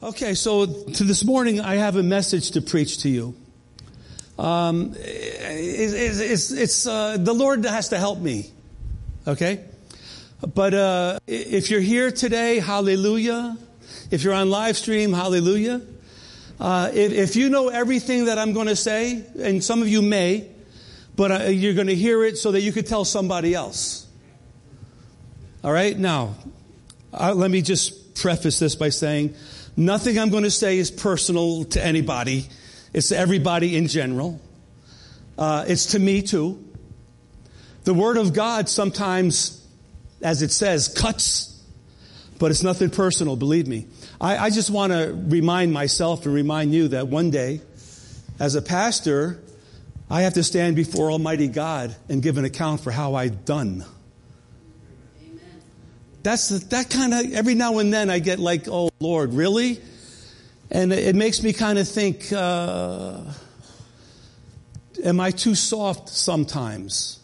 Okay, so to this morning, I have a message to preach to you. Um, it's, it's, it's uh, the Lord has to help me. Okay, but uh, if you're here today, hallelujah. If you're on live stream, hallelujah. Uh, if, if, you know everything that I'm going to say, and some of you may, but uh, you're going to hear it so that you could tell somebody else. All right, now uh, let me just preface this by saying Nothing I'm going to say is personal to anybody. It's to everybody in general. Uh, it's to me too. The Word of God sometimes, as it says, cuts, but it's nothing personal, believe me. I, I just want to remind myself and remind you that one day, as a pastor, I have to stand before Almighty God and give an account for how I've done. That's that kind of every now and then I get like, oh Lord, really? And it makes me kind of think, uh, am I too soft sometimes?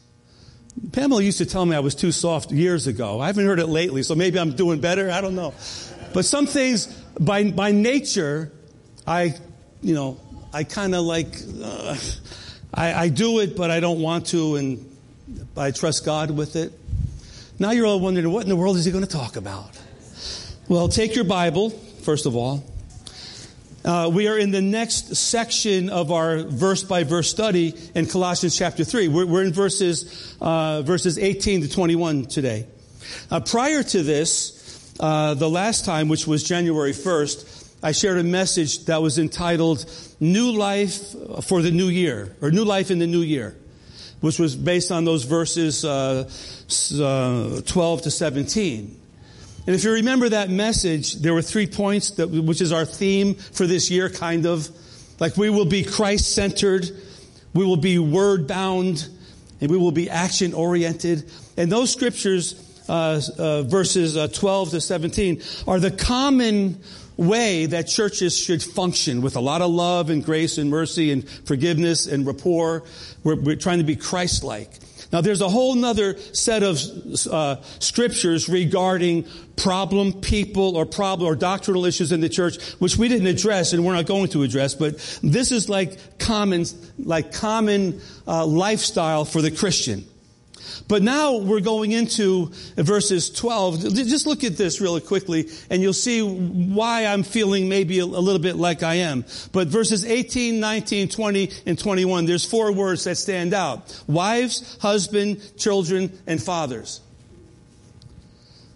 Pamela used to tell me I was too soft years ago. I haven't heard it lately, so maybe I'm doing better. I don't know. But some things, by by nature, I, you know, I kind of like, uh, I, I do it, but I don't want to, and I trust God with it. Now you're all wondering, what in the world is he going to talk about? Well, take your Bible, first of all. Uh, we are in the next section of our verse by verse study in Colossians chapter 3. We're, we're in verses, uh, verses 18 to 21 today. Uh, prior to this, uh, the last time, which was January 1st, I shared a message that was entitled New Life for the New Year, or New Life in the New Year which was based on those verses uh, uh, 12 to 17. And if you remember that message, there were three points, that, which is our theme for this year, kind of. Like we will be Christ centered, we will be word bound, and we will be action oriented. And those scriptures, uh, uh verses uh, 12 to 17, are the common way that churches should function with a lot of love and grace and mercy and forgiveness and rapport. We're, we're trying to be Christ-like. Now there's a whole nother set of uh, scriptures regarding problem people or problem or doctrinal issues in the church, which we didn't address and we're not going to address. But this is like common, like common uh, lifestyle for the Christian. But now we're going into verses 12. Just look at this really quickly and you'll see why I'm feeling maybe a little bit like I am. But verses 18, 19, 20, and 21, there's four words that stand out. Wives, husband, children, and fathers.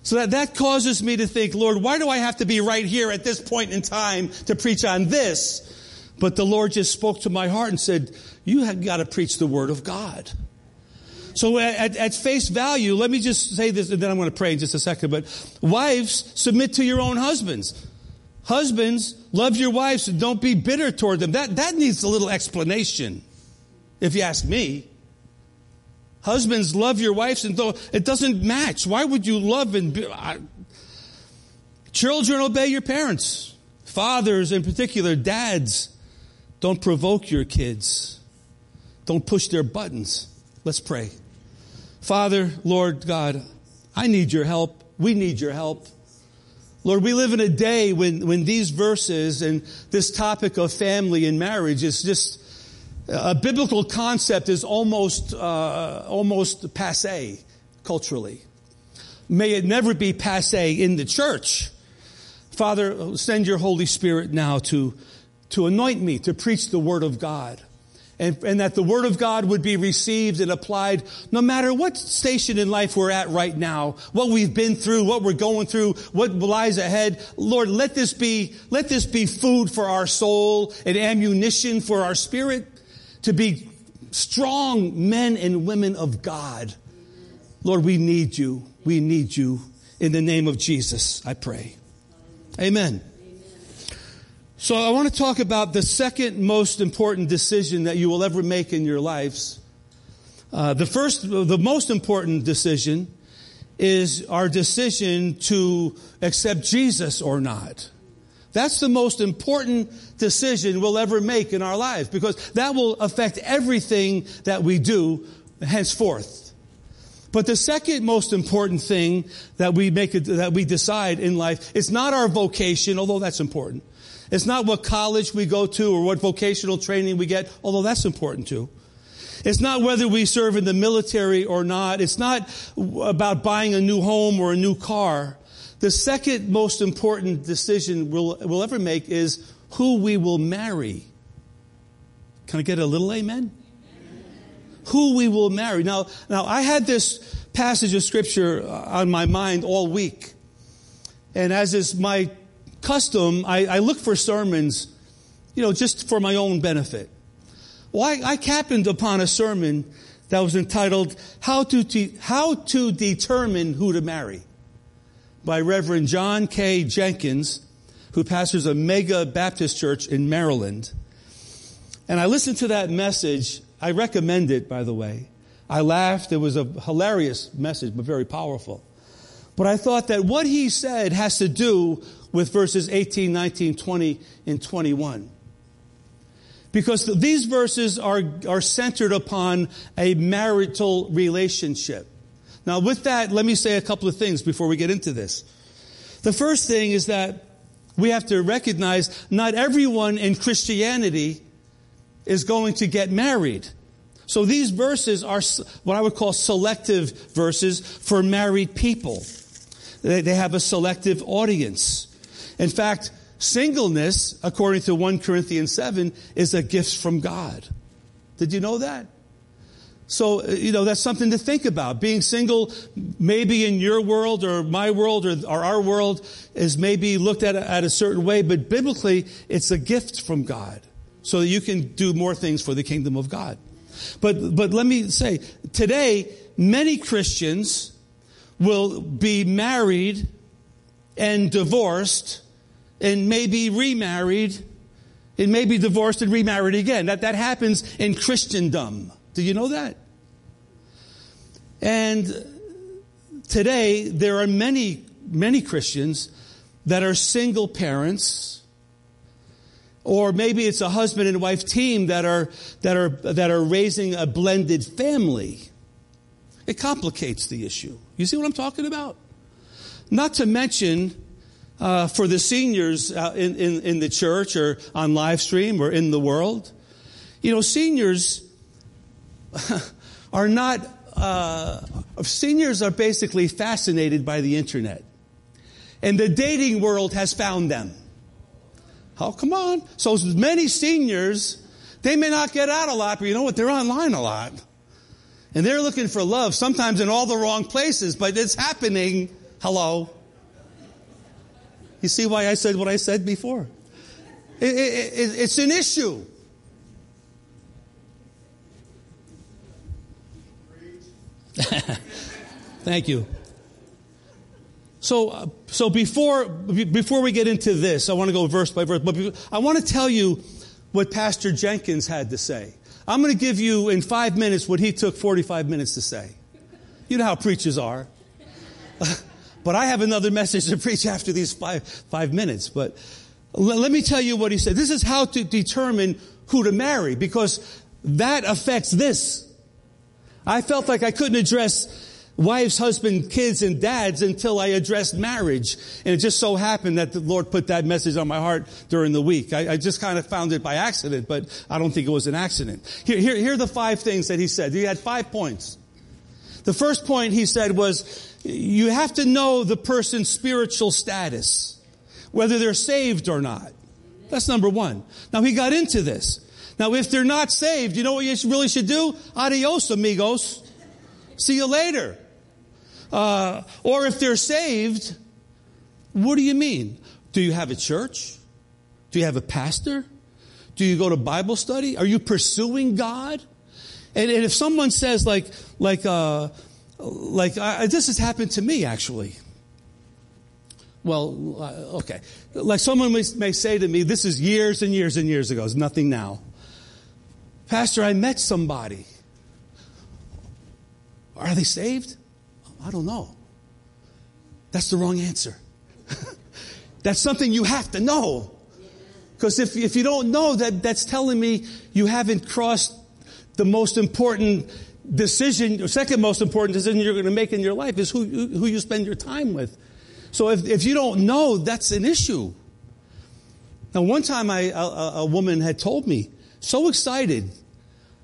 So that, that causes me to think, Lord, why do I have to be right here at this point in time to preach on this? But the Lord just spoke to my heart and said, you have got to preach the word of God. So at, at, face value, let me just say this, and then I'm going to pray in just a second, but wives, submit to your own husbands. Husbands, love your wives and don't be bitter toward them. That, that needs a little explanation, if you ask me. Husbands, love your wives and though it doesn't match. Why would you love and be, I, children obey your parents. Fathers in particular, dads, don't provoke your kids. Don't push their buttons. Let's pray. Father, Lord God, I need your help. We need your help. Lord, we live in a day when, when these verses and this topic of family and marriage is just a biblical concept is almost, uh, almost passe culturally. May it never be passe in the church. Father, send your Holy Spirit now to, to anoint me to preach the Word of God and, and, that the Word of God would be received and applied no matter what station in life we're at right now, what we've been through, what we're going through, what lies ahead. Lord, let this be, let this be food for our soul and ammunition for our spirit to be strong men and women of God. Lord, we need you. We need you. In the name of Jesus, I pray. Amen. So I want to talk about the second most important decision that you will ever make in your lives. Uh, the first, the most important decision is our decision to accept Jesus or not. That's the most important decision we'll ever make in our lives because that will affect everything that we do henceforth. But the second most important thing that we make that we decide in life is not our vocation, although that's important. It's not what college we go to or what vocational training we get, although that's important too. It's not whether we serve in the military or not. It's not about buying a new home or a new car. The second most important decision we'll, we'll ever make is who we will marry. Can I get a little amen? Who we will marry. Now, now I had this passage of scripture uh, on my mind all week. And as is my custom, I, I look for sermons, you know, just for my own benefit. Well, I, I happened upon a sermon that was entitled How to, How to Determine Who to Marry by Reverend John K. Jenkins, who pastors a mega Baptist church in Maryland. And I listened to that message. I recommend it, by the way. I laughed. It was a hilarious message, but very powerful. But I thought that what he said has to do with verses 18, 19, 20, and 21. Because these verses are, are centered upon a marital relationship. Now, with that, let me say a couple of things before we get into this. The first thing is that we have to recognize not everyone in Christianity is going to get married. So these verses are what I would call selective verses for married people. They, they have a selective audience. In fact, Singleness, according to 1 Corinthians 7, is a gift from God. Did you know that? So, uh, you know, that's something to think about. Being single, maybe in your world or my world or, or our world, is maybe looked at at a certain way, but biblically, it's a gift from God. So that you can do more things for the kingdom of God. But, but let me say, today, many Christians will be married and divorced and maybe remarried and maybe divorced and remarried again. That, that happens in Christendom. Do you know that? And today, there are many, many Christians that are single parents, or maybe it's a husband and wife team that are, that are, that are raising a blended family. It complicates the issue. You see what I'm talking about? Not to mention uh, for the seniors uh, in, in, in the church or on live stream or in the world. You know, seniors are not, uh, seniors are basically fascinated by the internet. And the dating world has found them. Oh, come on. So many seniors, they may not get out a lot, but you know what? They're online a lot. And they're looking for love, sometimes in all the wrong places, but it's happening. Hello. You see why I said what I said before? It, it, it, it's an issue. Thank you. So, uh, so before before we get into this, I want to go verse by verse. But I want to tell you what Pastor Jenkins had to say. I'm going to give you in five minutes what he took 45 minutes to say. You know how preachers are. But I have another message to preach after these five, five minutes. But let me tell you what he said. This is how to determine who to marry because that affects this. I felt like I couldn't address wives, husband, kids, and dads until I addressed marriage. And it just so happened that the Lord put that message on my heart during the week. I, I just kind of found it by accident, but I don't think it was an accident. Here, here, here are the five things that he said. He had five points. The first point he said was, you have to know the person's spiritual status, whether they're saved or not. That's number one. Now he got into this. Now if they're not saved, you know what you really should do? Adios, amigos. See you later. Uh, or if they're saved, what do you mean? Do you have a church? Do you have a pastor? Do you go to Bible study? Are you pursuing God? And, and if someone says like, like, uh, like I, this has happened to me actually. Well, uh, okay. Like someone may, may say to me, this is years and years and years ago, it's nothing now. Pastor, I met somebody. Are they saved? I don't know. That's the wrong answer. that's something you have to know. Because if, if you don't know that, that's telling me you haven't crossed the most important decision, second most important decision you're going to make in your life is who, who you spend your time with. So if, if you don't know, that's an issue. Now, one time I, a, a woman had told me, so excited,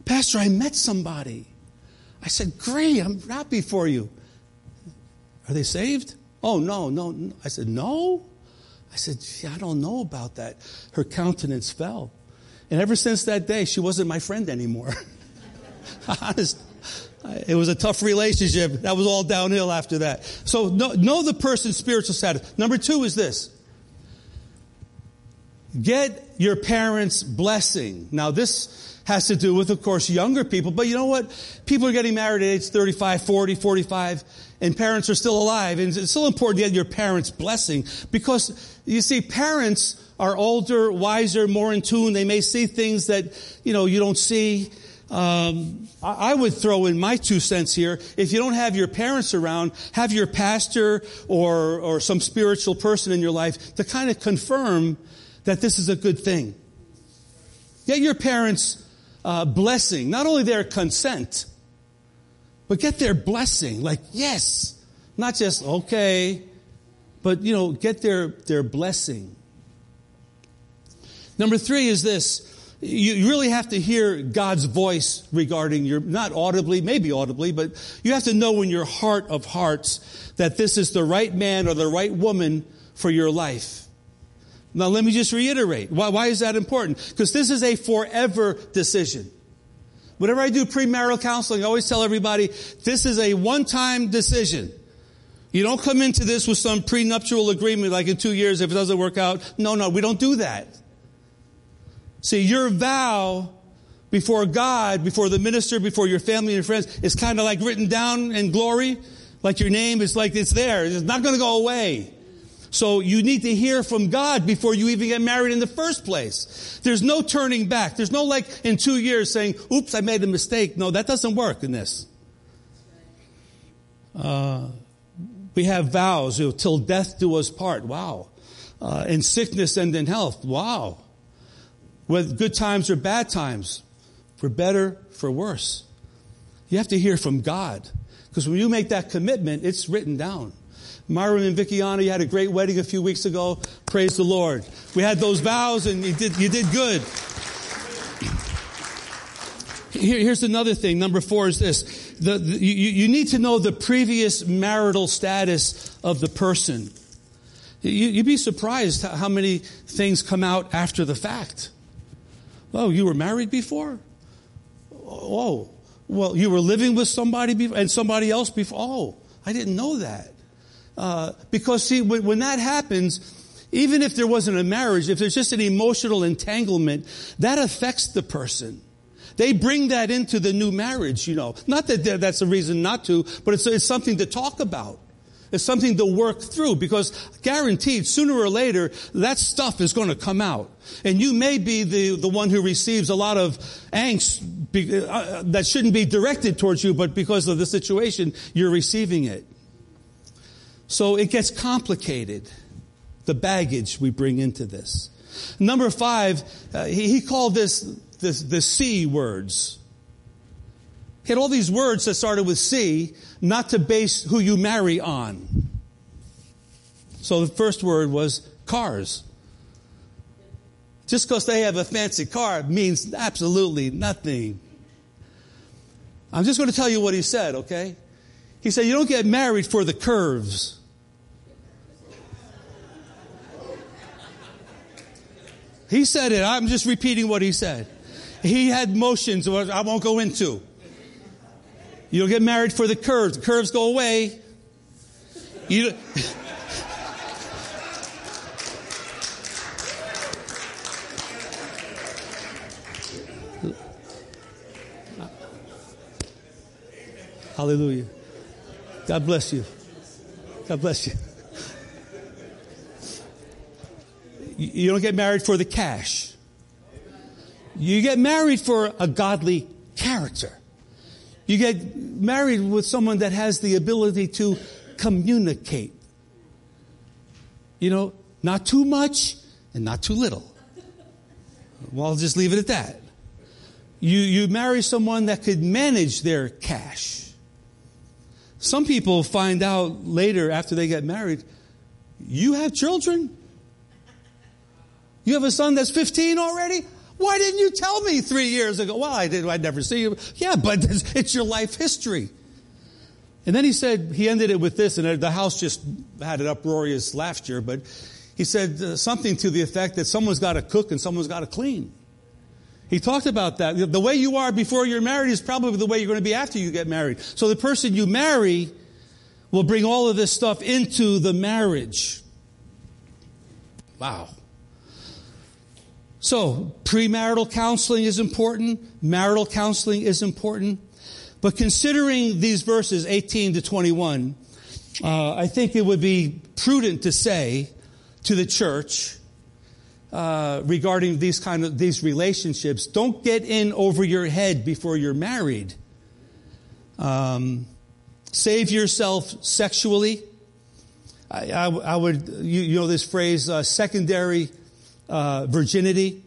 Pastor, I met somebody. I said, Great, I'm happy for you. Are they saved? Oh, no, no. I said, No? I said, I don't know about that. Her countenance fell. And ever since that day, she wasn't my friend anymore. Honest. It was a tough relationship. That was all downhill after that. So know, know the person's spiritual status. Number two is this. Get your parents' blessing. Now this has to do with, of course, younger people, but you know what? People are getting married at age 35, 40, 45, and parents are still alive. And it's still important to get your parents' blessing because you see, parents are older, wiser, more in tune. They may see things that, you know, you don't see. Um, I, would throw in my two cents here. If you don't have your parents around, have your pastor or, or some spiritual person in your life to kind of confirm that this is a good thing. Get your parents' uh, blessing, not only their consent, but get their blessing. Like, yes, not just, okay, but, you know, get their, their blessing. Number three is this. You really have to hear God's voice regarding your, not audibly, maybe audibly, but you have to know in your heart of hearts that this is the right man or the right woman for your life. Now let me just reiterate. Why, why is that important? Because this is a forever decision. Whenever I do premarital counseling, I always tell everybody, this is a one-time decision. You don't come into this with some prenuptial agreement like in two years if it doesn't work out. No, no, we don't do that. See, your vow before God, before the minister, before your family and friends is kind of like written down in glory. Like your name is like it's there. It's not going to go away. So you need to hear from God before you even get married in the first place. There's no turning back. There's no like in two years saying, oops, I made a mistake. No, that doesn't work in this. Uh, we have vows, you know, till death do us part. Wow. Uh, in sickness and in health. Wow with good times or bad times, for better, for worse. You have to hear from God. Because when you make that commitment, it's written down. Myron and Vickiana, you had a great wedding a few weeks ago. Praise the Lord. We had those vows and you did, you did good. Here, here's another thing. Number four is this. The, the, you, you need to know the previous marital status of the person. You, would be surprised how many things come out after the fact. Oh, you were married before? Oh, well, you were living with somebody before and somebody else before? Oh, I didn't know that. Uh, because see, when, when that happens, even if there wasn't a marriage, if there's just an emotional entanglement, that affects the person. They bring that into the new marriage, you know. Not that that's a reason not to, but it's, it's something to talk about. It's something to work through because guaranteed sooner or later that stuff is going to come out. And you may be the, the one who receives a lot of angst be, uh, that shouldn't be directed towards you, but because of the situation, you're receiving it. So it gets complicated, the baggage we bring into this. Number five, uh, he, he, called this, this the C words. He had all these words that started with C, not to base who you marry on. So the first word was cars. Just because they have a fancy car means absolutely nothing. I'm just going to tell you what he said, okay? He said, You don't get married for the curves. He said it. I'm just repeating what he said. He had motions I won't go into. You don't get married for the curves. The curves go away. You Hallelujah. God bless you. God bless you. You don't get married for the cash. You get married for a godly character. You get married with someone that has the ability to communicate. You know, not too much and not too little. Well, I'll just leave it at that. you, you marry someone that could manage their cash. Some people find out later after they get married, you have children? You have a son that's 15 already? Why didn't you tell me three years ago? Well, I did. I'd never see you. Yeah, but it's your life history. And then he said, he ended it with this, and the house just had an uproarious laughter, but he said uh, something to the effect that someone's got to cook and someone's got to clean. He talked about that. The way you are before you're married is probably the way you're going to be after you get married. So the person you marry will bring all of this stuff into the marriage. Wow. So, premarital counseling is important. Marital counseling is important. But considering these verses 18 to 21, uh, I think it would be prudent to say to the church uh, regarding these kind of these relationships, don't get in over your head before you're married. Um, save yourself sexually. I, I, I would, you, you, know, this phrase, uh, secondary uh, virginity,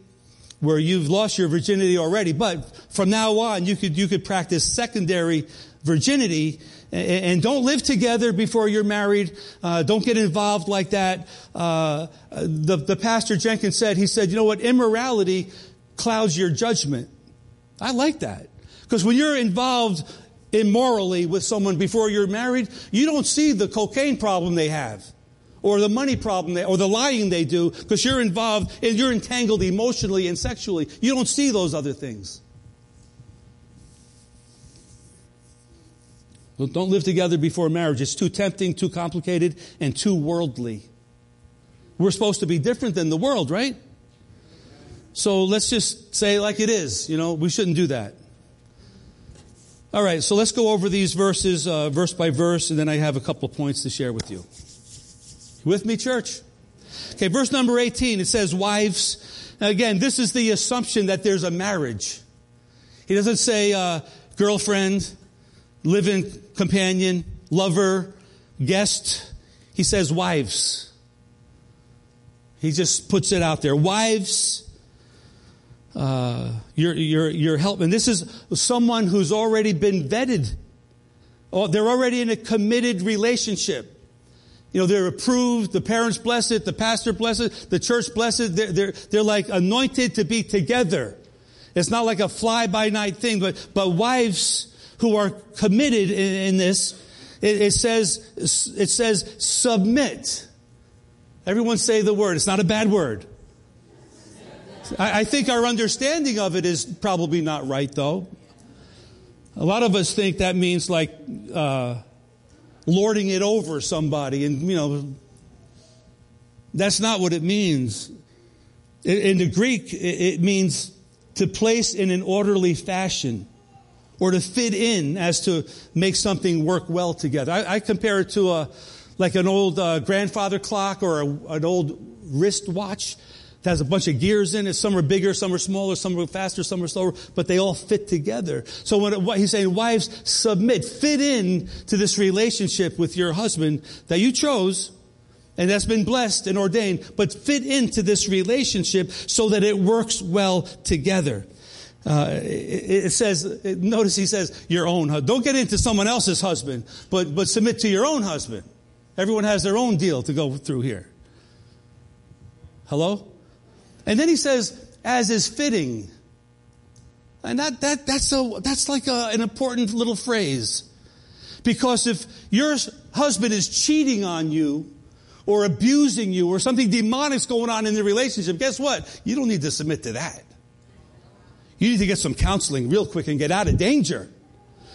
where you've lost your virginity already, but from now on, you could you could practice secondary virginity and don't live together before you're married. Uh, don't get involved like that. Uh, the, the pastor Jenkins said, he said, you know what? Immorality clouds your judgment. I like that. Because when you're involved immorally with someone before you're married, you don't see the cocaine problem they have. Or the money problem they, or the lying they do, because you're involved and you're entangled emotionally and sexually. You don't see those other things. Don't live together before marriage. It's too tempting, too complicated, and too worldly. We're supposed to be different than the world, right? So let's just say like it is. You know, we shouldn't do that. All right, so let's go over these verses uh, verse by verse, and then I have a couple of points to share with you. With me, church? Okay, verse number 18, it says, Wives. Now again, this is the assumption that there's a marriage. He doesn't say uh, girlfriend, living companion, lover, guest. He says wives. He just puts it out there. Wives, uh, your, your, your help. And this is someone who's already been vetted. Oh, they're already in a committed relationship. You know, they're approved, the parents bless it, the pastor bless it, the church bless it. They're, they're, they're like anointed to be together. It's not like a fly by night thing, but, but wives who are committed in, in this, it, it, says, it says submit. Everyone say the word. It's not a bad word. I, I think our understanding of it is probably not right though. A lot of us think that means like, uh, lording it over somebody and, you know, that's not what it means. In the Greek, it means to place in an orderly fashion or to fit in as to make something work well together. I, I compare it to a, like an old uh, grandfather clock or a, an old wristwatch that has a bunch of gears in it. Some are bigger, some are smaller, some are faster, some are slower, but they all fit together. So when, what he's saying, wives, submit, fit in to this relationship with your husband that you chose and that's been blessed and ordained, but fit into this relationship so that it works well together. Uh, it, says, notice he says, your own. Don't get into someone else's husband, but, but submit to your own husband. Everyone has their own deal to go through here. Hello? And then he says, as is fitting. And that, that, that's a, that's like a, an important little phrase. Because if your husband is cheating on you, or abusing you, or something demonic's going on in the relationship, guess what? You don't need to submit to that. You need to get some counseling real quick and get out of danger.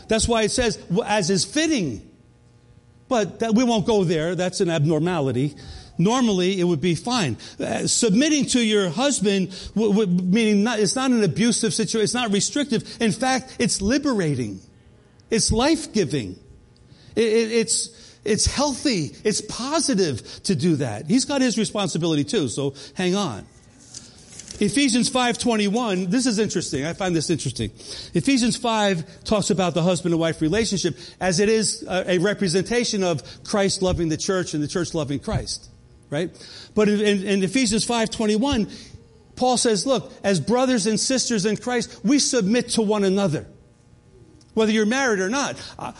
That's why it says, as is fitting. But that, we won't go there. That's an abnormality. Normally, it would be fine. Uh, submitting to your husband, w- w- meaning not, it's not an abusive situation. It's not restrictive. In fact, it's liberating. It's life-giving. It, it, it's, it's healthy. It's positive to do that. He's got his responsibility too, so hang on. Ephesians 5:21, this is interesting. I find this interesting. Ephesians 5 talks about the husband and wife relationship as it is a, representation of Christ loving the church and the church loving Christ, right? But in, in Ephesians 5:21, Paul says, look, as brothers and sisters in Christ, we submit to one another. Whether you're married or not. Uh,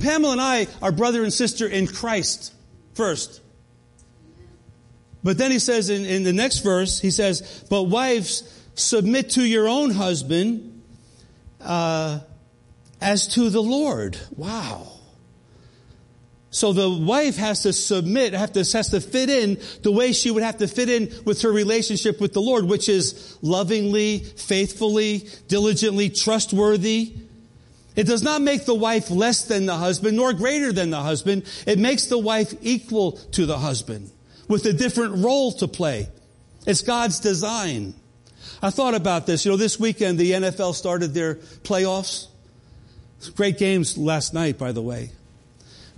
Pamela and I are brother and sister in Christ first. But then he says in, in the next verse, he says, but wives, submit to your own husband uh, as to the Lord. Wow. So the wife has to submit, have to, has to fit in the way she would have to fit in with her relationship with the Lord, which is lovingly, faithfully, diligently, trustworthy. It does not make the wife less than the husband, nor greater than the husband. It makes the wife equal to the husband with a different role to play. It's God's design. I thought about this. You know, this weekend the NFL started their playoffs. Great games last night, by the way.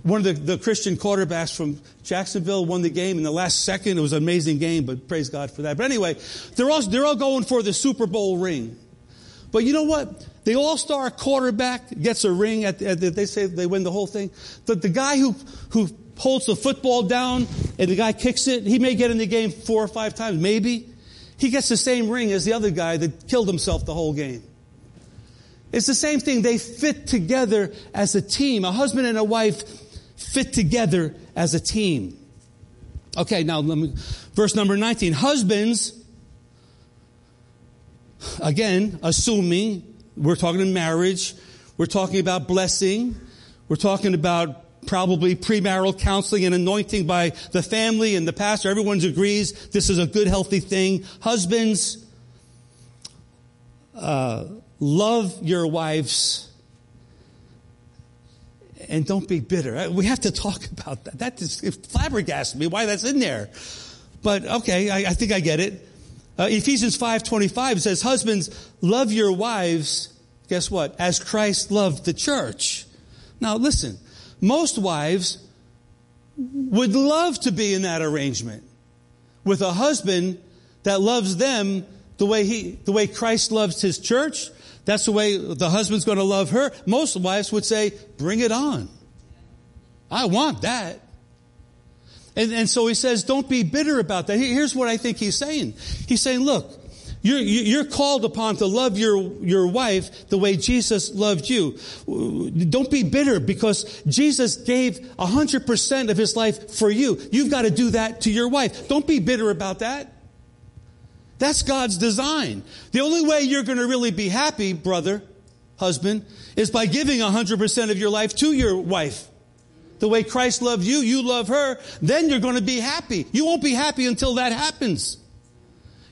One of the, the Christian quarterbacks from Jacksonville won the game in the last second. It was an amazing game, but praise God for that. But anyway, they're all, they're all going for the Super Bowl ring. But you know what? The all-star quarterback gets a ring at, at they say they win the whole thing. The, the guy who, who holds the football down and the guy kicks it, he may get in the game four or five times, maybe. He gets the same ring as the other guy that killed himself the whole game. It's the same thing. They fit together as a team. A husband and a wife fit together as a team. Okay, now let me, verse number 19. Husbands, again, assuming we're talking in marriage, we're talking about blessing, we're talking about probably premarital counseling and anointing by the family and the pastor. Everyone agrees this is a good, healthy thing. Husbands, uh, love your wives and don't be bitter. Uh, we have to talk about that. That just flabbergasted me why that's in there. But okay, I, I think I get it. Uh, Ephesians 5.25 says, Husbands, love your wives, guess what? As Christ loved the church. Now listen, most wives would love to be in that arrangement with a husband that loves them the way he, the way Christ loves his church, that's the way the husband's going to love her. Most wives would say, bring it on. I want that. And, and so he says, don't be bitter about that. Here's what I think he's saying. He's saying, look, you're, you're called upon to love your, your wife the way Jesus loved you. Don't be bitter because Jesus gave 100% of his life for you. You've got to do that to your wife. Don't be bitter about that. That's God's design. The only way you're going to really be happy, brother, husband, is by giving 100% of your life to your wife. The way Christ loved you, you love her, then you're going to be happy. You won't be happy until that happens.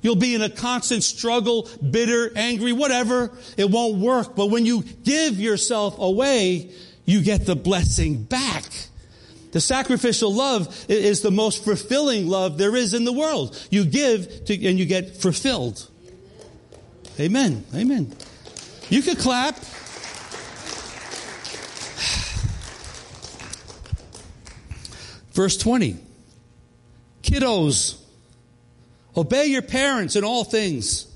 You'll be in a constant struggle, bitter, angry, whatever. It won't work. But when you give yourself away, you get the blessing back. The sacrificial love is the most fulfilling love there is in the world. You give to, and you get fulfilled. Amen. Amen. You could clap. Verse 20. Kiddos, obey your parents in all things.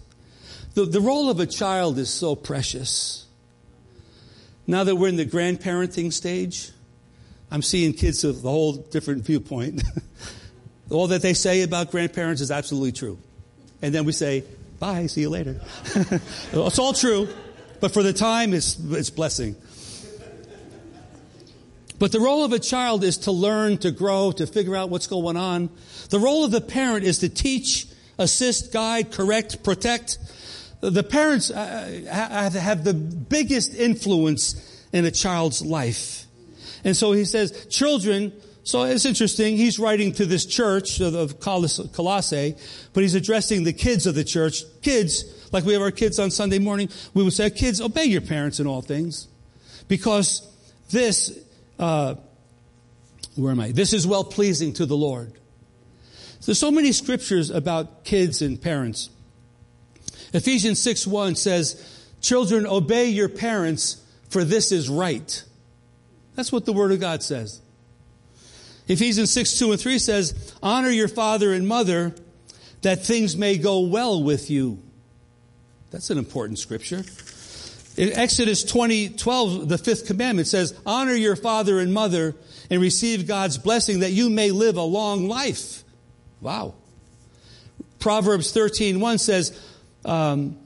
The, the role of a child is so precious. Now that we're in the grandparenting stage, I'm seeing kids with a whole different viewpoint. All that they say about grandparents is absolutely true. And then we say, bye, see you later. it's all true, but for the time, it's, it's blessing. But the role of a child is to learn, to grow, to figure out what's going on. The role of the parent is to teach, assist, guide, correct, protect. The parents uh, have the biggest influence in a child's life. And so he says, children, so it's interesting. He's writing to this church of Colossae, but he's addressing the kids of the church. Kids, like we have our kids on Sunday morning, we would say, kids, obey your parents in all things. Because this, uh, where am I? This is well pleasing to the Lord. There's so many scriptures about kids and parents. Ephesians 6 1 says, Children, obey your parents, for this is right. That's what the Word of God says. Ephesians 6, 2 and 3 says, Honor your father and mother that things may go well with you. That's an important scripture. In Exodus 20, 12, the fifth commandment says, Honor your father and mother and receive God's blessing that you may live a long life. Wow. Proverbs 13, 1 says, um,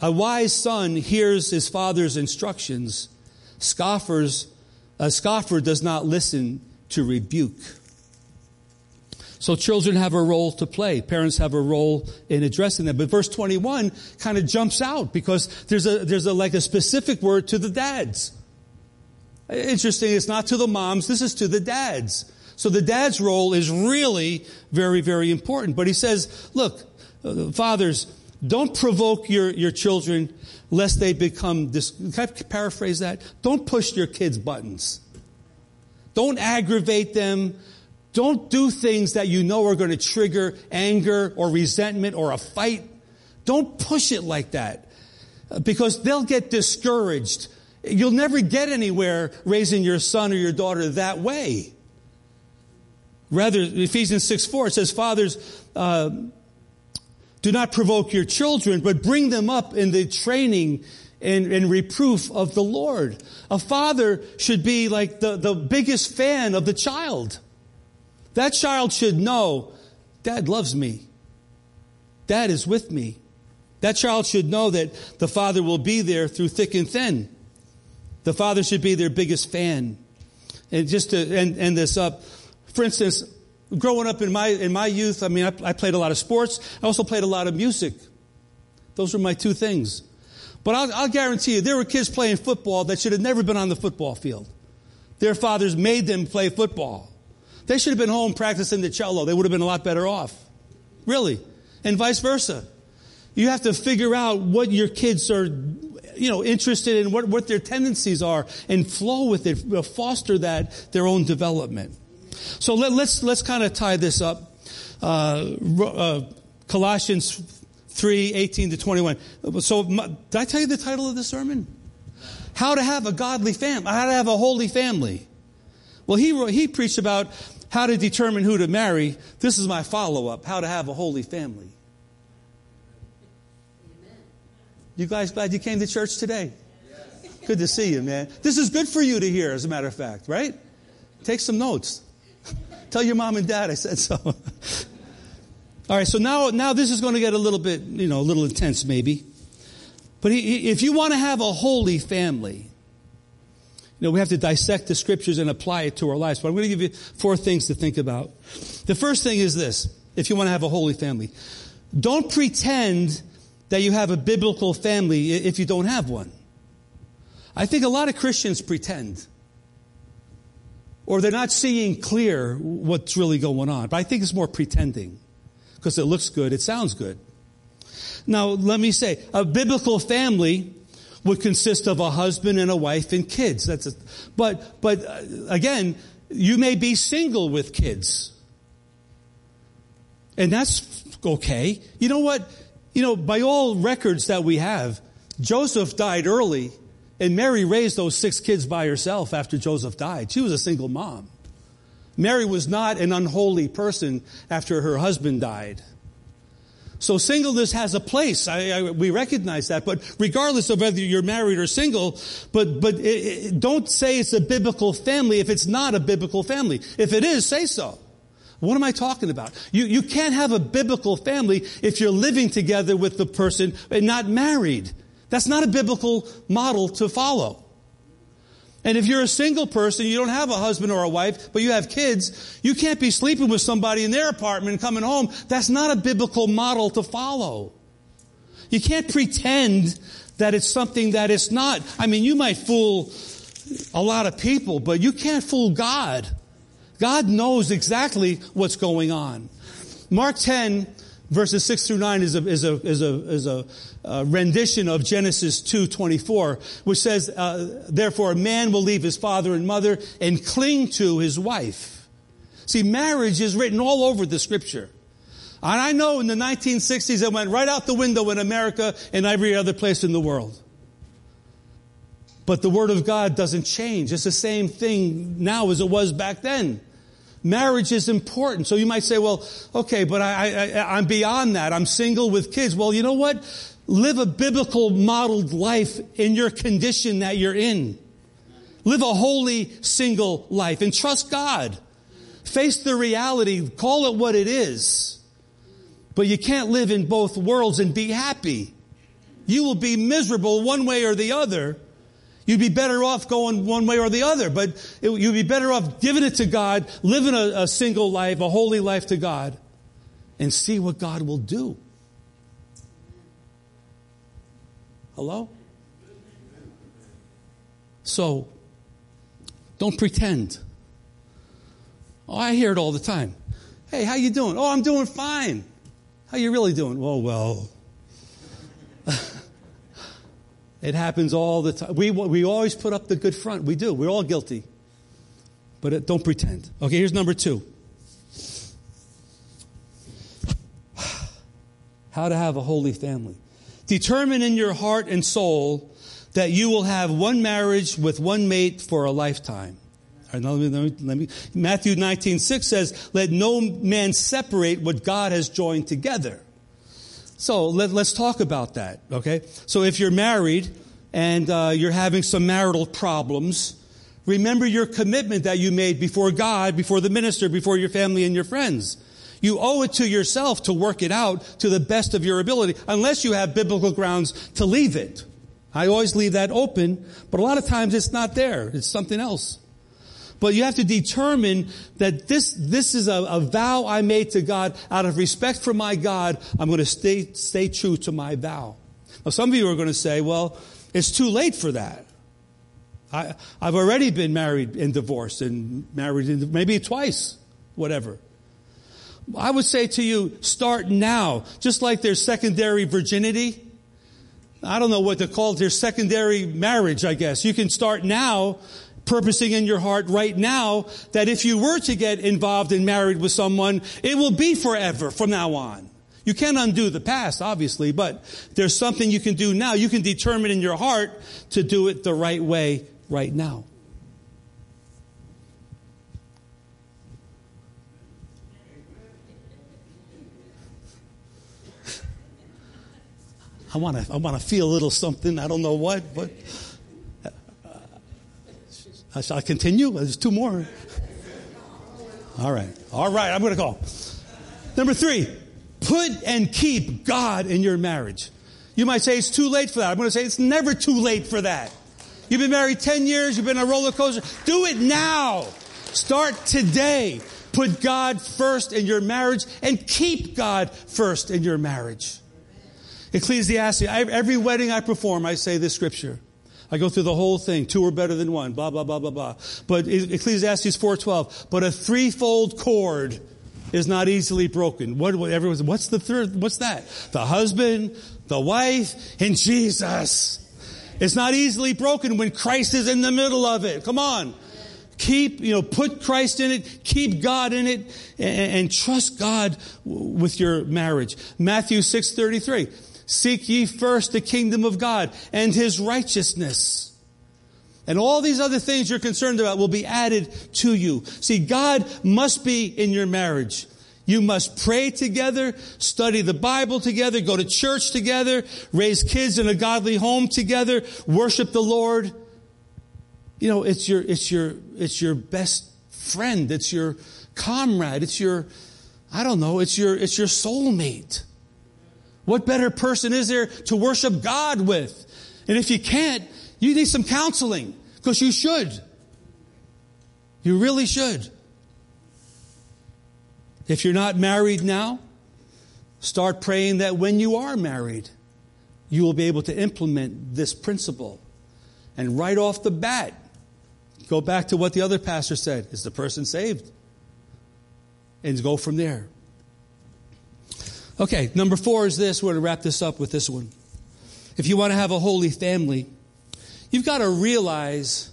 a wise son hears his father's instructions. Scoffers, a scoffer does not listen to rebuke. So children have a role to play. Parents have a role in addressing them. But verse 21 kind of jumps out because there's a, there's a, like a specific word to the dads. Interesting. It's not to the moms. This is to the dads. So the dad's role is really very, very important. But he says, look, uh, fathers, don't provoke your, your children lest they become dis- can I paraphrase that? Don't push your kids' buttons. Don't aggravate them. Don't do things that you know are going to trigger anger or resentment or a fight. Don't push it like that because they'll get discouraged. You'll never get anywhere raising your son or your daughter that way. Rather, Ephesians 6 4, it says, Fathers, uh, do not provoke your children, but bring them up in the training and, and, reproof of the Lord. A father should be like the, the biggest fan of the child. That child should know, Dad loves me. Dad is with me. That child should know that the father will be there through thick and thin. The father should be their biggest fan. And just to end, end this up, for instance, growing up in my, in my youth, I mean, I, I played a lot of sports. I also played a lot of music. Those were my two things. But I'll, I'll guarantee you, there were kids playing football that should have never been on the football field. Their fathers made them play football. They should have been home practicing the cello. They would have been a lot better off. Really. And vice versa. You have to figure out what your kids are, you know, interested in, what, what their tendencies are, and flow with it, foster that, their own development. So let, us let's, let's kind of tie this up. Uh, uh, Colossians 3, 18 to 21. So did I tell you the title of the sermon? How to have a godly family, how to have a holy family. Well, he, he preached about how to determine who to marry. This is my follow up how to have a holy family. You guys glad you came to church today? Good to see you, man. This is good for you to hear, as a matter of fact, right? Take some notes. Tell your mom and dad I said so. All right, so now, now this is going to get a little bit, you know, a little intense maybe. But if you want to have a holy family, you know, we have to dissect the scriptures and apply it to our lives. But I'm going to give you four things to think about. The first thing is this, if you want to have a holy family. Don't pretend that you have a biblical family if you don't have one. I think a lot of Christians pretend. Or they're not seeing clear what's really going on. But I think it's more pretending. Because it looks good, it sounds good. Now, let me say, a biblical family would consist of a husband and a wife and kids. That's a, but, but uh, again, you may be single with kids. And that's okay. You know what? You know, by all records that we have, Joseph died early and Mary raised those six kids by herself after Joseph died. She was a single mom. Mary was not an unholy person after her husband died. So singleness has a place. I, I, we recognize that. But regardless of whether you're married or single, but, but it, it, don't say it's a biblical family if it's not a biblical family. If it is, say so. What am I talking about? You, you can't have a biblical family if you're living together with the person and not married. That's not a biblical model to follow. And if you're a single person, you don't have a husband or a wife, but you have kids, you can't be sleeping with somebody in their apartment and coming home. That's not a biblical model to follow. You can't pretend that it's something that it's not. I mean, you might fool a lot of people, but you can't fool God. God knows exactly what's going on. Mark 10, verses 6 through 9 is a, is a, is a, is a uh, rendition of Genesis 2:24, which says, uh, "Therefore, a man will leave his father and mother and cling to his wife." See, marriage is written all over the Scripture. And I know in the 1960s it went right out the window in America and every other place in the world. But the Word of God doesn't change. It's the same thing now as it was back then. Marriage is important. So you might say, well, okay, but I, I, I'm beyond that. I'm single with kids. Well, you know what? Live a biblical modeled life in your condition that you're in. Live a holy single life and trust God. Face the reality. Call it what it is. But you can't live in both worlds and be happy. You will be miserable one way or the other. You'd be better off going one way or the other, but it, you'd be better off giving it to God, living a, a single life, a holy life to God, and see what God will do. Hello? So, don't pretend. Oh, I hear it all the time. Hey, how you doing? Oh, I'm doing fine. How you really doing? Oh, well. it happens all the time. We, we always put up the good front. We do. We're all guilty. But it, don't pretend. Okay, here's number two. How to have a holy family. Determine in your heart and soul that you will have one marriage with one mate for a lifetime. Right, let me, let me, Matthew 19, 6 says, let no man separate what God has joined together. So let, us talk about that, okay? So if you're married and uh, you're having some marital problems, remember your commitment that you made before God, before the minister, before your family and your friends. You owe it to yourself to work it out to the best of your ability, unless you have biblical grounds to leave it. I always leave that open, but a lot of times it's not there. It's something else. But you have to determine that this, this is a, a, vow I made to God. Out of respect for my God, I'm going to stay, stay true to my vow. Now, some of you are going to say, well, it's too late for that. I, I've already been married and divorced and married maybe twice, whatever. I would say to you, start now. Just like there's secondary virginity. I don't know what to call it. There's secondary marriage, I guess. You can start now purposing in your heart right now that if you were to get involved and married with someone, it will be forever from now on. You can't undo the past, obviously, but there's something you can do now. You can determine in your heart to do it the right way right now. I want to I want to feel a little something. I don't know what, but I shall continue. There's two more. All right. All right. I'm going to go. Number three, put and keep God in your marriage. You might say it's too late for that. I'm going to say it's never too late for that. You've been married 10 years. You've been a roller coaster. Do it now. Start today. Put God first in your marriage and keep God first in your marriage. Ecclesiastes, every wedding I perform, I say this scripture. I go through the whole thing. Two are better than one. Blah blah blah blah blah. But Ecclesiastes four twelve. But a threefold cord is not easily broken. What, what what's the third? What's that? The husband, the wife, and Jesus. It's not easily broken when Christ is in the middle of it. Come on. Keep, you know, put Christ in it, keep God in it, and, and trust God with your marriage. Matthew 6.33. Seek ye first the kingdom of God and his righteousness. And all these other things you're concerned about will be added to you. See, God must be in your marriage. You must pray together, study the Bible together, go to church together, raise kids in a godly home together, worship the Lord. You know, it's your, it's your, it's your best friend. It's your comrade. It's your, I don't know, it's your, it's your soulmate. What better person is there to worship God with? And if you can't, you need some counseling because you should. You really should. If you're not married now, start praying that when you are married, you will be able to implement this principle. And right off the bat, go back to what the other pastor said is the person saved? And go from there. Okay, number four is this. We're going to wrap this up with this one. If you want to have a holy family, you've got to realize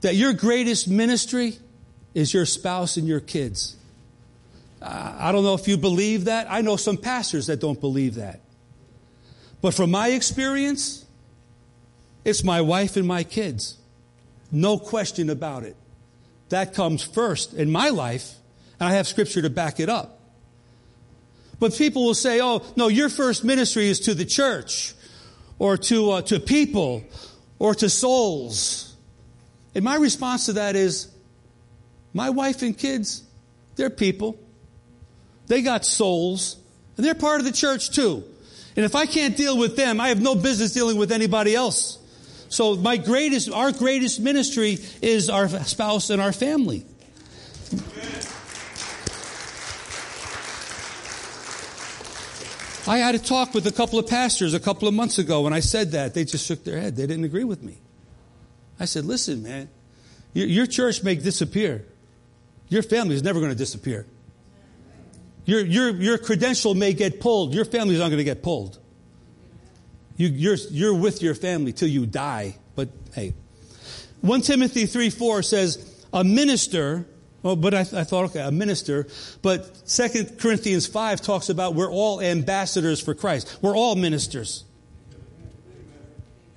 that your greatest ministry is your spouse and your kids. I don't know if you believe that. I know some pastors that don't believe that. But from my experience, it's my wife and my kids. No question about it. That comes first in my life, and I have scripture to back it up. But people will say, oh, no, your first ministry is to the church or to, uh, to people or to souls. And my response to that is, my wife and kids, they're people. They got souls. And they're part of the church too. And if I can't deal with them, I have no business dealing with anybody else. So my greatest, our greatest ministry is our spouse and our family. I had a talk with a couple of pastors a couple of months ago when I said that. They just shook their head. They didn't agree with me. I said, listen, man, your, church may disappear. Your family is never going to disappear. Your, your, your credential may get pulled. Your family is not going to get pulled. You, you're, you're with your family till you die. But hey, 1 Timothy 3 4 says, a minister, oh, but I, I thought, okay, a minister. But 2 Corinthians 5 talks about we're all ambassadors for Christ. We're all ministers.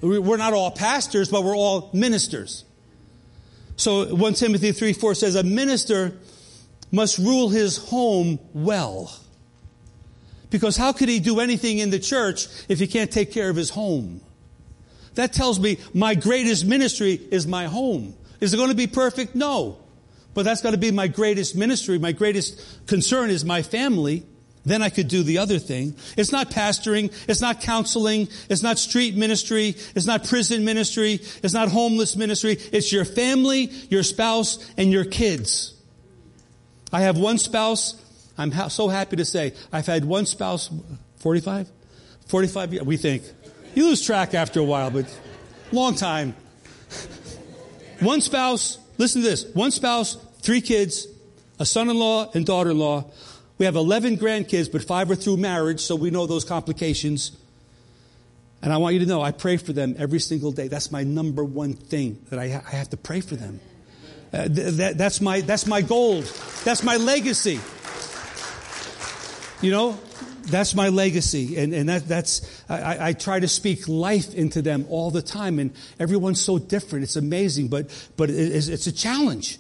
We're not all pastors, but we're all ministers. So 1 Timothy 3 4 says, a minister must rule his home well. Because how could he do anything in the church if he can't take care of his home? That tells me my greatest ministry is my home. Is it going to be perfect? No. But that's got to be my greatest ministry. My greatest concern is my family. Then I could do the other thing. It's not pastoring. It's not counseling. It's not street ministry. It's not prison ministry. It's not homeless ministry. It's your family, your spouse, and your kids. I have one spouse. I'm ha- so happy to say I've had one spouse, 45? 45 years, we think. You lose track after a while, but long time. One spouse, listen to this. One spouse, three kids, a son-in-law and daughter-in-law. We have 11 grandkids, but five are through marriage, so we know those complications. And I want you to know, I pray for them every single day. That's my number one thing that I, ha- I have to pray for them. Uh, th- that, that's my that's my gold. That's my legacy. You know, that's my legacy, and and that that's I, I try to speak life into them all the time, and everyone's so different. It's amazing, but but it's, it's a challenge.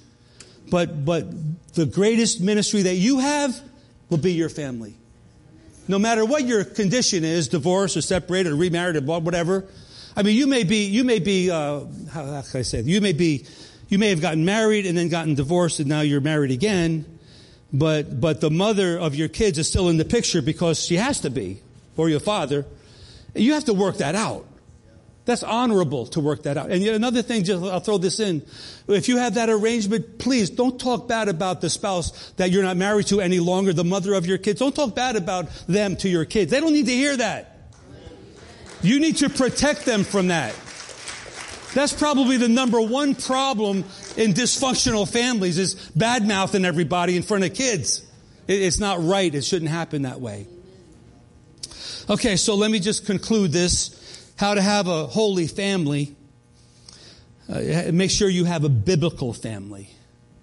But but the greatest ministry that you have will be your family. No matter what your condition is, divorced or separated or remarried or whatever. I mean, you may be you may be uh, how, how can I say? You may be you may have gotten married and then gotten divorced and now you're married again, but, but the mother of your kids is still in the picture because she has to be, or your father. You have to work that out. That's honorable to work that out. And yet another thing, just I'll throw this in. If you have that arrangement, please don't talk bad about the spouse that you're not married to any longer, the mother of your kids. Don't talk bad about them to your kids. They don't need to hear that. You need to protect them from that. That's probably the number one problem in dysfunctional families is bad mouthing everybody in front of kids. It's not right. It shouldn't happen that way. Okay, so let me just conclude this. How to have a holy family. Uh, make sure you have a biblical family.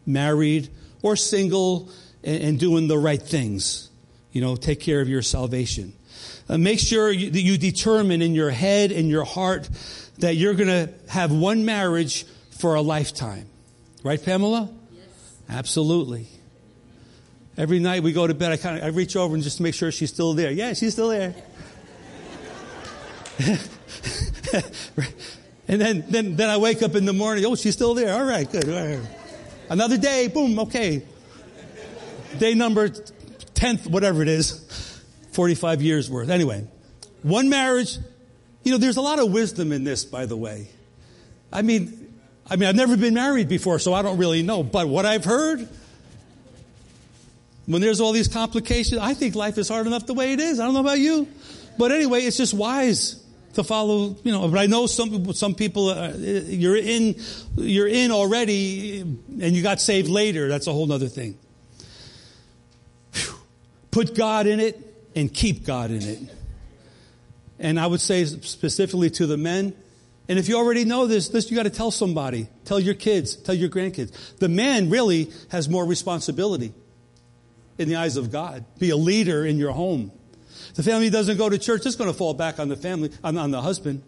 Married or single and, and doing the right things. You know, take care of your salvation. Uh, make sure you, that you determine in your head and your heart that you're going to have one marriage for a lifetime. Right, Pamela? Yes. Absolutely. Every night we go to bed, I kind of I reach over and just make sure she's still there. Yeah, she's still there. and then, then, then I wake up in the morning. Oh, she's still there. All right, good. All right. Another day. Boom. Okay. Day number tenth, whatever it is. Forty-five years worth. Anyway, one marriage, you know, there's a lot of wisdom in this, by the way. I mean, I mean, I've never been married before, so I don't really know. But what I've heard, when there's all these complications, I think life is hard enough the way it is. I don't know about you, but anyway, it's just wise to follow. You know, but I know some some people uh, you're in you're in already, and you got saved later. That's a whole other thing. Whew. Put God in it and keep God in it. And I would say specifically to the men, and if you already know this, this you got to tell somebody. Tell your kids, tell your grandkids. The man really has more responsibility in the eyes of God. Be a leader in your home. The family doesn't go to church, it's going to fall back on the family, on, on the husband.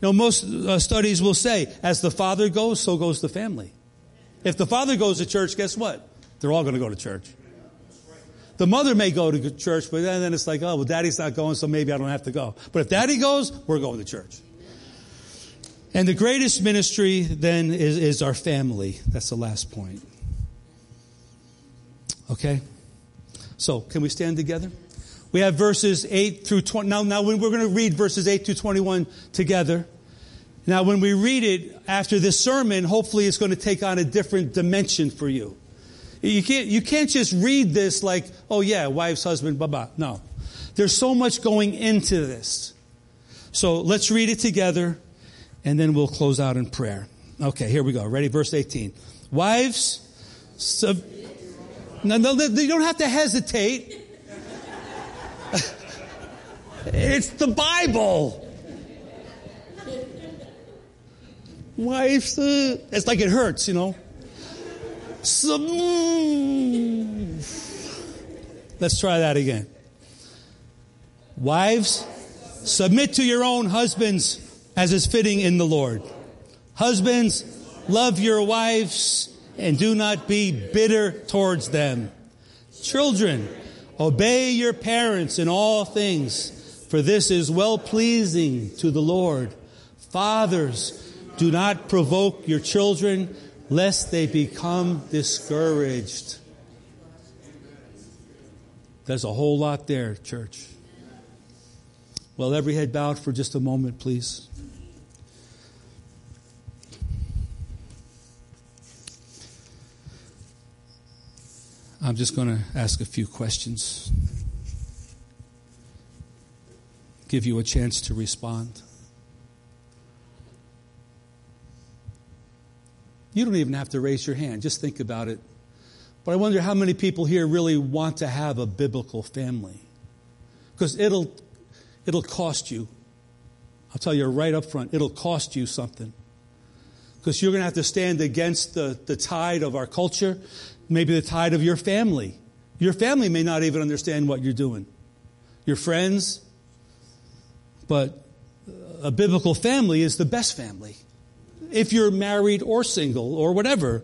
You know, most uh, studies will say, as the father goes, so goes the family. If the father goes to church, guess what? They're all going to go to church. The mother may go to church, but then it's like, oh, well, daddy's not going, so maybe I don't have to go. But if daddy goes, we're going to church. And the greatest ministry then is, is our family. That's the last point. Okay? So, can we stand together? We have verses 8 through 20. Now, now we're going to read verses 8 through 21 together. Now, when we read it after this sermon, hopefully it's going to take on a different dimension for you. You can't, you can't just read this like, oh yeah, wife's husband, blah, blah. No. There's so much going into this. So let's read it together and then we'll close out in prayer. Okay, here we go. Ready? Verse 18. Wives, sub- no, no, you don't have to hesitate. It's the Bible. Wives, uh, it's like it hurts, you know. Let's try that again. Wives, submit to your own husbands as is fitting in the Lord. Husbands, love your wives and do not be bitter towards them. Children, obey your parents in all things, for this is well pleasing to the Lord. Fathers, do not provoke your children, lest they become discouraged. There's a whole lot there, church. Well, every head bowed for just a moment, please. I'm just going to ask a few questions, give you a chance to respond. You don't even have to raise your hand, just think about it. But I wonder how many people here really want to have a biblical family. Because it'll, it'll cost you. I'll tell you right up front, it'll cost you something. Because you're going to have to stand against the, the tide of our culture maybe the tide of your family. Your family may not even understand what you're doing. Your friends. But a biblical family is the best family. If you're married or single or whatever,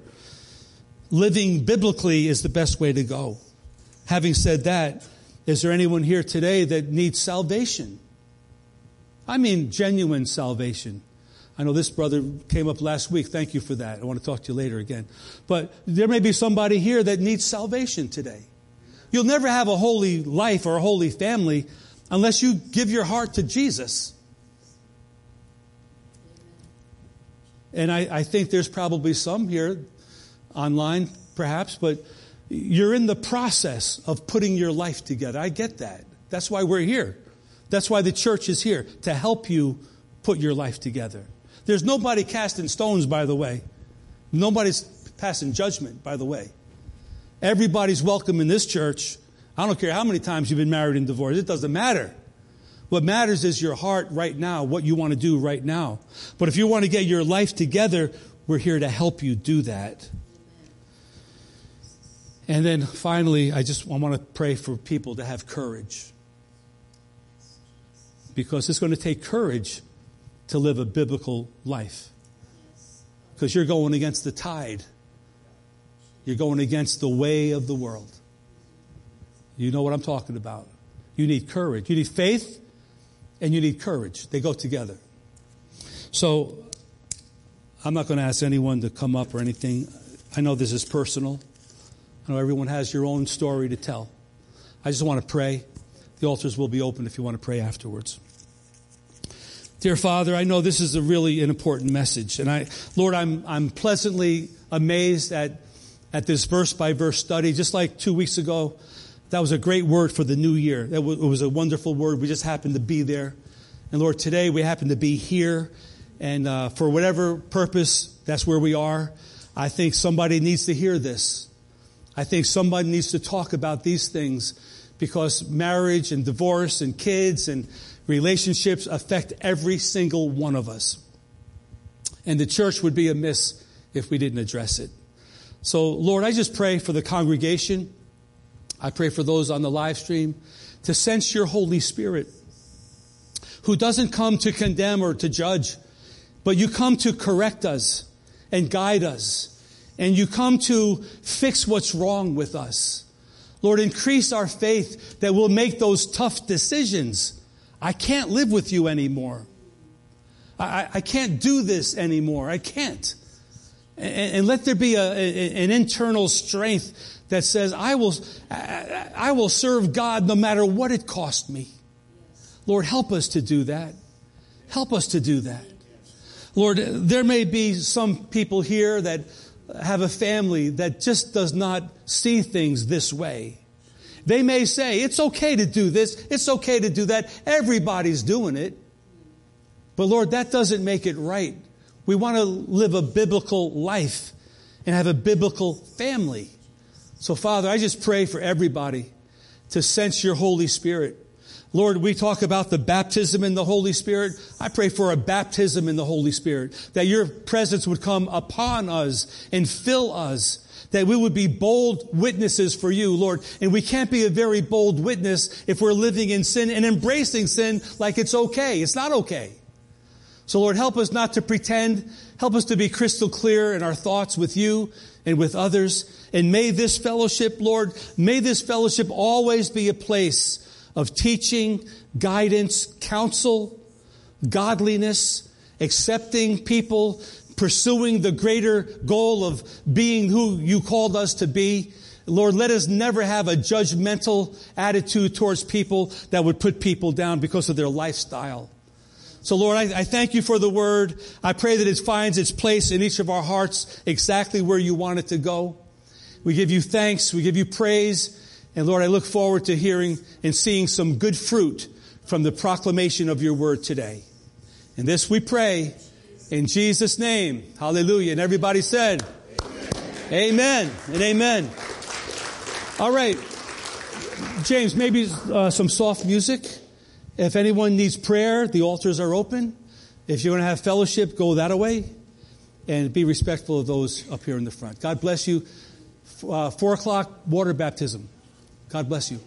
living biblically is the best way to go. Having said that, is there anyone here today that needs salvation? I mean genuine salvation. I know this brother came up last week. Thank you for that. I want to talk to you later again. But there may be somebody here that needs salvation today. You'll never have a holy life or a holy family unless you give your heart to Jesus. And I, I think there's probably some here online, perhaps, but you're in the process of putting your life together. I get that. That's why we're here. That's why the church is here, to help you put your life together. There's nobody casting stones, by the way. Nobody's passing judgment, by the way. Everybody's welcome in this church. I don't care how many times you've been married and divorced. It doesn't matter. What matters is your heart right now, what you want to do right now. But if you want to get your life together, we're here to help you do that. And then finally, I just I want to pray for people to have courage. Because it's going to take courage to live a biblical life. Because you're going against the tide. You're going against the way of the world. You know what I'm talking about. You need courage. You need faith and you need courage. They go together. So I'm not going to ask anyone to come up or anything. I know this is personal. I know everyone has your own story to tell. I just want to pray. The altars will be open if you want to pray afterwards. Dear Father, I know this is a really an important message. And I, Lord, I'm, I'm pleasantly amazed at, at this verse by verse study. Just like two weeks ago, that was a great word for the new year. That was, it was a wonderful word. We just happened to be there. And Lord, today we happen to be here. And uh, for whatever purpose, that's where we are. I think somebody needs to hear this. I think somebody needs to talk about these things because marriage and divorce and kids and Relationships affect every single one of us. And the church would be amiss if we didn't address it. So, Lord, I just pray for the congregation. I pray for those on the live stream to sense your Holy Spirit who doesn't come to condemn or to judge, but you come to correct us and guide us. And you come to fix what's wrong with us. Lord, increase our faith that we'll make those tough decisions I can't live with you anymore. I, I can't do this anymore. I can't. And, and let there be a, a, an internal strength that says, I will, I will serve God no matter what it cost me. Lord, help us to do that. Help us to do that. Lord, there may be some people here that have a family that just does not see things this way. They may say, it's okay to do this, it's okay to do that, everybody's doing it. But Lord, that doesn't make it right. We want to live a biblical life and have a biblical family. So Father, I just pray for everybody to sense your Holy Spirit Lord, we talk about the baptism in the Holy Spirit. I pray for a baptism in the Holy Spirit, that your presence would come upon us and fill us, that we would be bold witnesses for you, Lord. And we can't be a very bold witness if we're living in sin and embracing sin like it's okay. It's not okay. So Lord, help us not to pretend. Help us to be crystal clear in our thoughts with you and with others. And may this fellowship, Lord, may this fellowship always be a place of teaching, guidance, counsel, godliness, accepting people, pursuing the greater goal of being who you called us to be. Lord, let us never have a judgmental attitude towards people that would put people down because of their lifestyle. So Lord, I, I, thank you for the word. I pray that it finds its place in each of our hearts exactly where you want it to go. We give you thanks. We give you praise. And Lord, I look forward to hearing and seeing some good fruit from the proclamation of your word today. And this we pray in Jesus' name. Hallelujah. And everybody said, Amen, amen and amen. All right. James, maybe uh, some soft music. If anyone needs prayer, the altars are open. If you want to have fellowship, go that way. And be respectful of those up here in the front. God bless you. Uh, four o'clock, water baptism. God bless you.